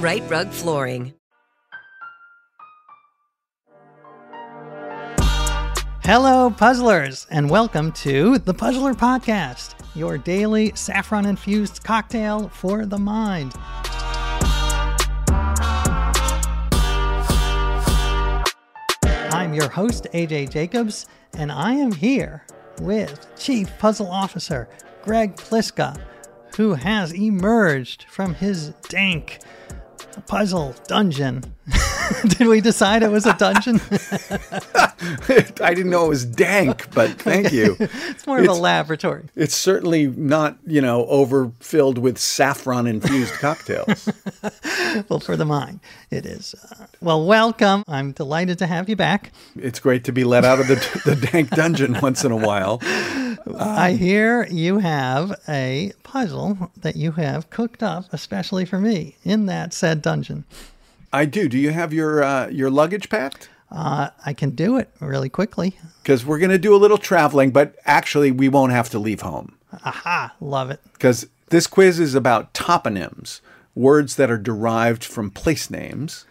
Rite Rug Flooring. Hello, puzzlers, and welcome to the Puzzler Podcast, your daily saffron infused cocktail for the mind. I'm your host, AJ Jacobs, and I am here with Chief Puzzle Officer Greg Pliska, who has emerged from his dank puzzle dungeon. Did we decide it was a dungeon? I didn't know it was dank, but thank you. it's more of a laboratory. It's certainly not, you know, overfilled with saffron infused cocktails. well, for the mind, it is. Uh, well, welcome. I'm delighted to have you back. It's great to be let out of the, the dank dungeon once in a while. I hear you have a puzzle that you have cooked up especially for me in that said dungeon. I do. Do you have your uh, your luggage packed? Uh, I can do it really quickly. Because we're going to do a little traveling, but actually, we won't have to leave home. Aha, love it. Because this quiz is about toponyms, words that are derived from place names,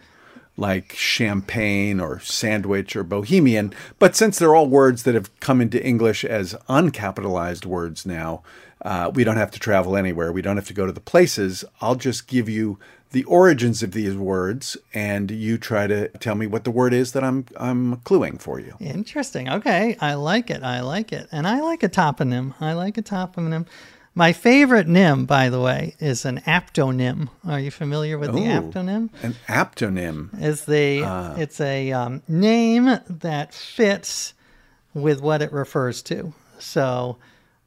like champagne or sandwich or bohemian. But since they're all words that have come into English as uncapitalized words now, uh, we don't have to travel anywhere. We don't have to go to the places. I'll just give you the origins of these words, and you try to tell me what the word is that I'm I'm cluing for you. Interesting. Okay, I like it. I like it, and I like a toponym. I like a toponym. My favorite nym, by the way, is an aptonym. Are you familiar with the Ooh, aptonym? An aptonym Is the Ah. it's a um, name that fits with what it refers to. So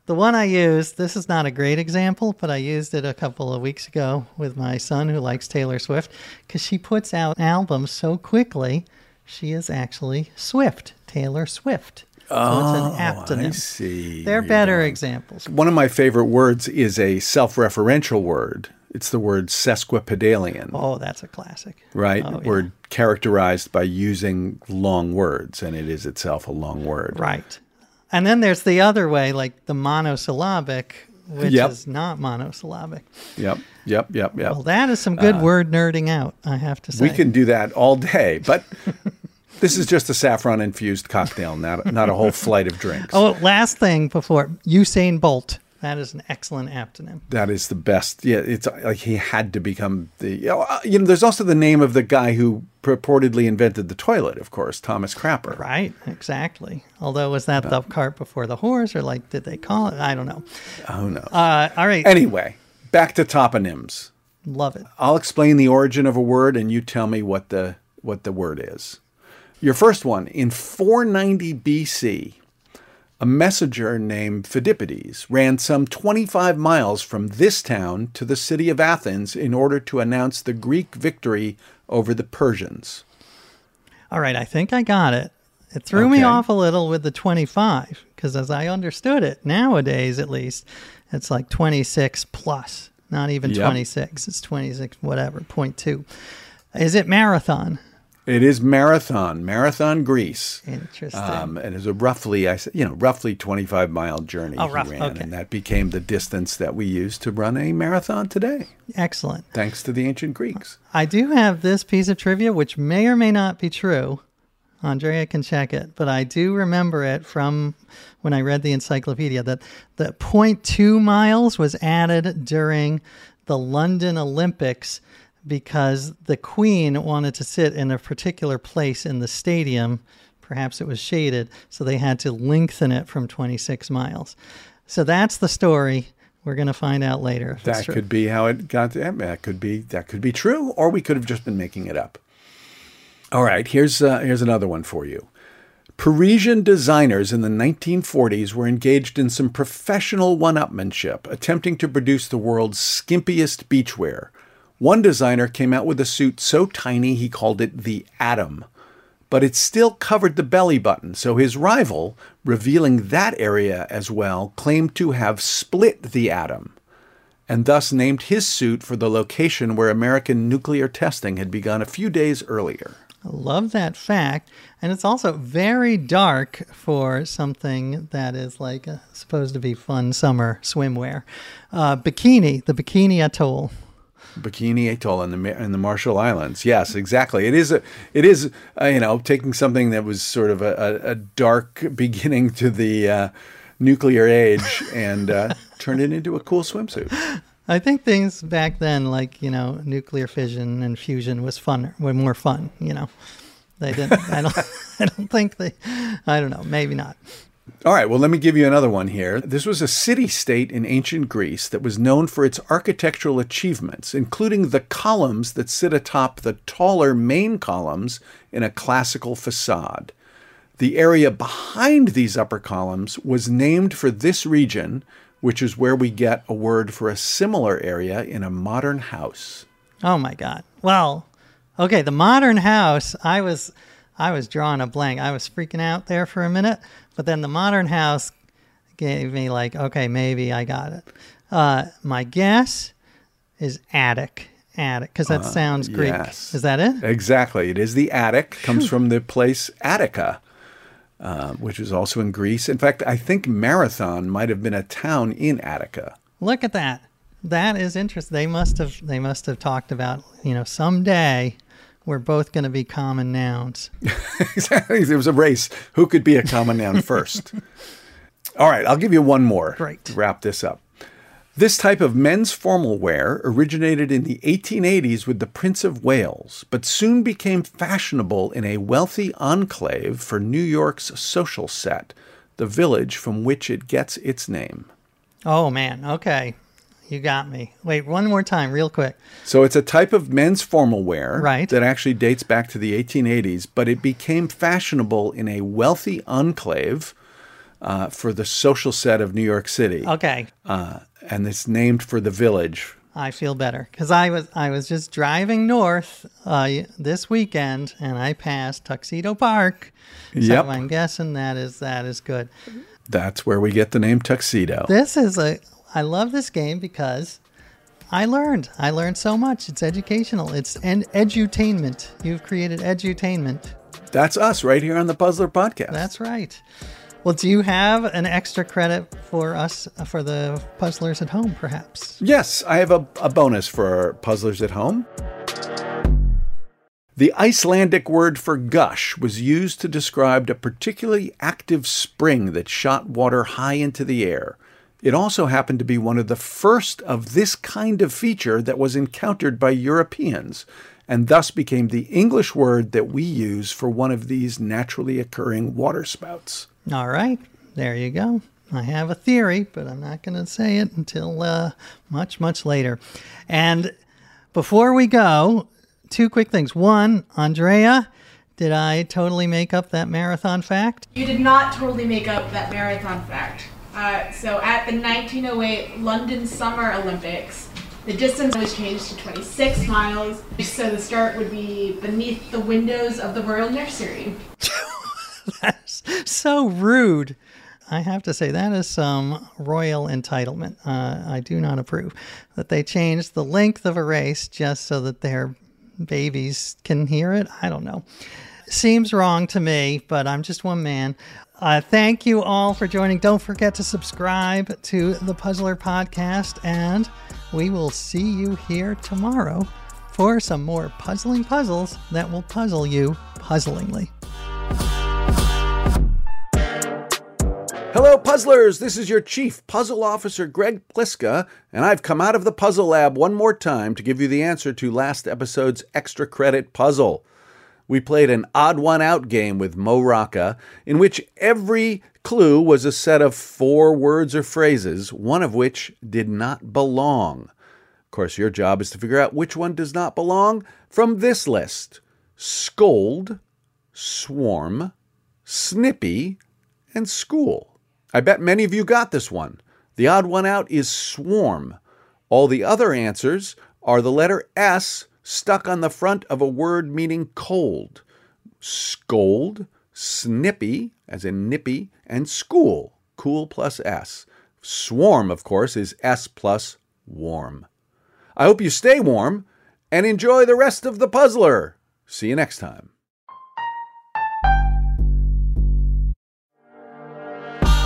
the one I used, this is not a great example, but I used it a couple of weeks ago with my son who likes Taylor Swift because she puts out albums so quickly. She is actually Swift, Taylor Swift. So Oh, it's an aptonym. I see. They're better examples. One of my favorite words is a self-referential word. It's the word sesquipedalian. Oh, that's a classic. right? Oh, yeah. Word characterized by using long words, and it is itself a long word. Right. And then there's the other way, like the monosyllabic, which Yep. is not monosyllabic. Yep, yep, yep, yep. Well, that is some good word nerding out, I have to say. Uh, we can do that all day, but this is just a saffron infused cocktail, not not a whole flight of drinks. Oh, last thing before Usain Bolt. That is an excellent aptonym. That is the best. Yeah, it's like he had to become the. You know, uh, you know, there's also the name of the guy who purportedly invented the toilet, of course, Thomas Crapper. Right, exactly. Although, was that the cart before the horse, or like, did they call it? I don't know. Oh no. Uh, all right, anyway, back to toponyms. love it. I'll explain the origin of a word, and you tell me what the what the word is. Your first one in 490 BC, a messenger named Phidippides ran some 25 miles from this town to the city of Athens in order to announce the Greek victory over the Persians. All right, I think I got it. It threw me off a little with the 25 because, as I understood it, nowadays at least, it's like 26 plus, not even Yep. 26. It's 26, whatever, point two. Is it marathon? It is Marathon, Marathon, Greece. Interesting. Um, and it's a roughly, I said, you know, roughly 25 mile journey Oh, he rough, ran, okay. and that became the distance that we use to run a marathon today, Excellent. thanks to the ancient Greeks. I do have this piece of trivia, which may or may not be true. Andrea can check it, but I do remember it from when I read the encyclopedia that the 0.2 miles was added during the London Olympics because the Queen wanted to sit in a particular place in the stadium. Perhaps it was shaded, so they had to lengthen it from 26 miles. So that's the story. We're going to find out later. That could be how it got. To, that could be that could be true, or we could have just been making it up. All right, here's uh, here's another one for you. Parisian designers in the 1940s were engaged in some professional one-upmanship, attempting to produce the world's skimpiest beachwear. One designer came out with a suit so tiny he called it the Atom, but it still covered the belly button, so his rival, revealing that area as well, claimed to have split the atom and thus named his suit for the location where American nuclear testing had begun a few days earlier. I love that fact. And it's also very dark for something that is like uh, supposed to be fun summer swimwear. Uh, bikini, the Bikini Atoll. Bikini Atoll in the in the Marshall Islands. Yes, exactly. It is a it is uh, you know taking something that was sort of a, a, a dark beginning to the uh, nuclear age and uh, turned it into a cool swimsuit. I think things back then, like, you know, nuclear fission and fusion was fun, were more fun, you know. They didn't, I don't, I don't think they, I don't know, maybe not. All right, well, let me give you another one here. This was a city state in ancient Greece that was known for its architectural achievements, including the columns that sit atop the taller main columns in a classical facade. The area behind these upper columns was named for this region, which is where we get a word for a similar area in a modern house. Oh my God. Well, okay, the modern house, I was, I was drawing a blank. I was freaking out there for a minute, but then the modern house gave me like, okay, maybe I got it. Uh, my guess is attic. Attic, because that sounds Greek. yes. Is that it? Exactly. It is the Attic, comes from the place Attica, uh, which is also in Greece. In fact, I think Marathon might have been a town in Attica. Look at that. That is interesting. They must have they must have talked about, you know, someday we're both going to be common nouns. exactly. There was a race. Who could be a common noun first? All right, I'll give you one more Great. to wrap this up. This type of men's formal wear originated in the 1880s with the Prince of Wales, but soon became fashionable in a wealthy enclave for New York's social set, the village from which it gets its name. Oh man, okay. You got me. Wait, one more time real quick. So it's a type of men's formal wear Right. that actually dates back to the 1880s, but it became fashionable in a wealthy enclave uh, for the social set of New York City, Okay. uh, and it's named for the village. I feel better cuz I was I was just driving north uh, this weekend and I passed Tuxedo Park. So Yep. I'm guessing that is that is good. That's where we get the name tuxedo. This is a I love this game because I learned. I learned so much. It's educational. It's an edutainment. You've created edutainment. That's us right here on the Puzzler Podcast. That's right. Well, do you have an extra credit for us for the puzzlers at home, perhaps? Yes, I have a, a bonus for puzzlers at home. The Icelandic word for gush was used to describe a particularly active spring that shot water high into the air. It also happened to be one of the first of this kind of feature that was encountered by Europeans, and thus became the English word that we use for one of these naturally occurring waterspouts. All right. There you go. I have a theory, but I'm not going to say it until uh, much, much later. And before we go two quick things. One, Andrea, did I totally make up that marathon fact? You did not totally make up that marathon fact. Uh, so at the 1908 London Summer Olympics, the distance was changed to 26 miles, so the start would be beneath the windows of the royal nursery. That's so rude. I have to say, that is some royal entitlement. Uh, I do not approve that they changed the length of a race just so that their babies can hear it. I don't know. Seems wrong to me, but I'm just one man. Uh, thank you all for joining. Don't forget to subscribe to the Puzzler Podcast, and we will see you here tomorrow for some more puzzling puzzles that will puzzle you puzzlingly. Hello, puzzlers! This is your Chief Puzzle Officer, Greg Pliska, and I've come out of the Puzzle Lab one more time to give you the answer to last episode's extra credit puzzle. We played an odd one out game with Mo Rocca, in which every clue was a set of four words or phrases, one of which did not belong. Of course, your job is to figure out which one does not belong from this list scold, swarm, snippy, and school. I bet many of you got this one. The odd one out is swarm. All the other answers are the letter S stuck on the front of a word meaning cold. Scold, snippy, as in nippy, and school, cool plus S. Swarm, of course, is S plus warm. I hope you stay warm and enjoy the rest of the puzzler. See you next time.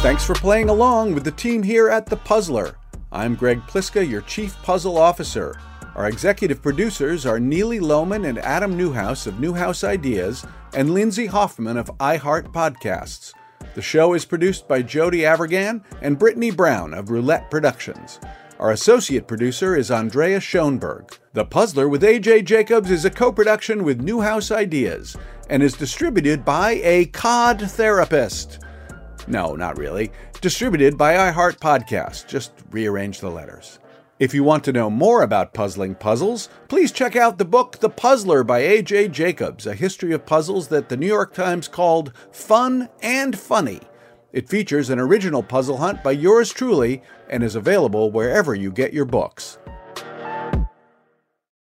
Thanks for playing along with the team here at The Puzzler. I'm Greg Pliska, your Chief Puzzle Officer. Our executive producers are Neely Lohmann and Adam Neuhaus of Neuhaus Ideas and Lindsay Hoffman of iHeart Podcasts. The show is produced by Jody Avirgan and Brittani Brown of Roulette Productions. Our associate producer is Andrea Schoenberg. The Puzzler with AJ Jacobs is a co production with Neuhaus Ideas and is distributed by a COD therapist. No, not really. Distributed by iHeart Podcast. Just rearrange the letters. If you want to know more about puzzling puzzles, please check out the book The Puzzler by A.J. Jacobs, a history of puzzles that the New York Times called fun and funny. It features an original puzzle hunt by yours truly and is available wherever you get your books.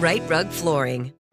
Rite Rug Flooring.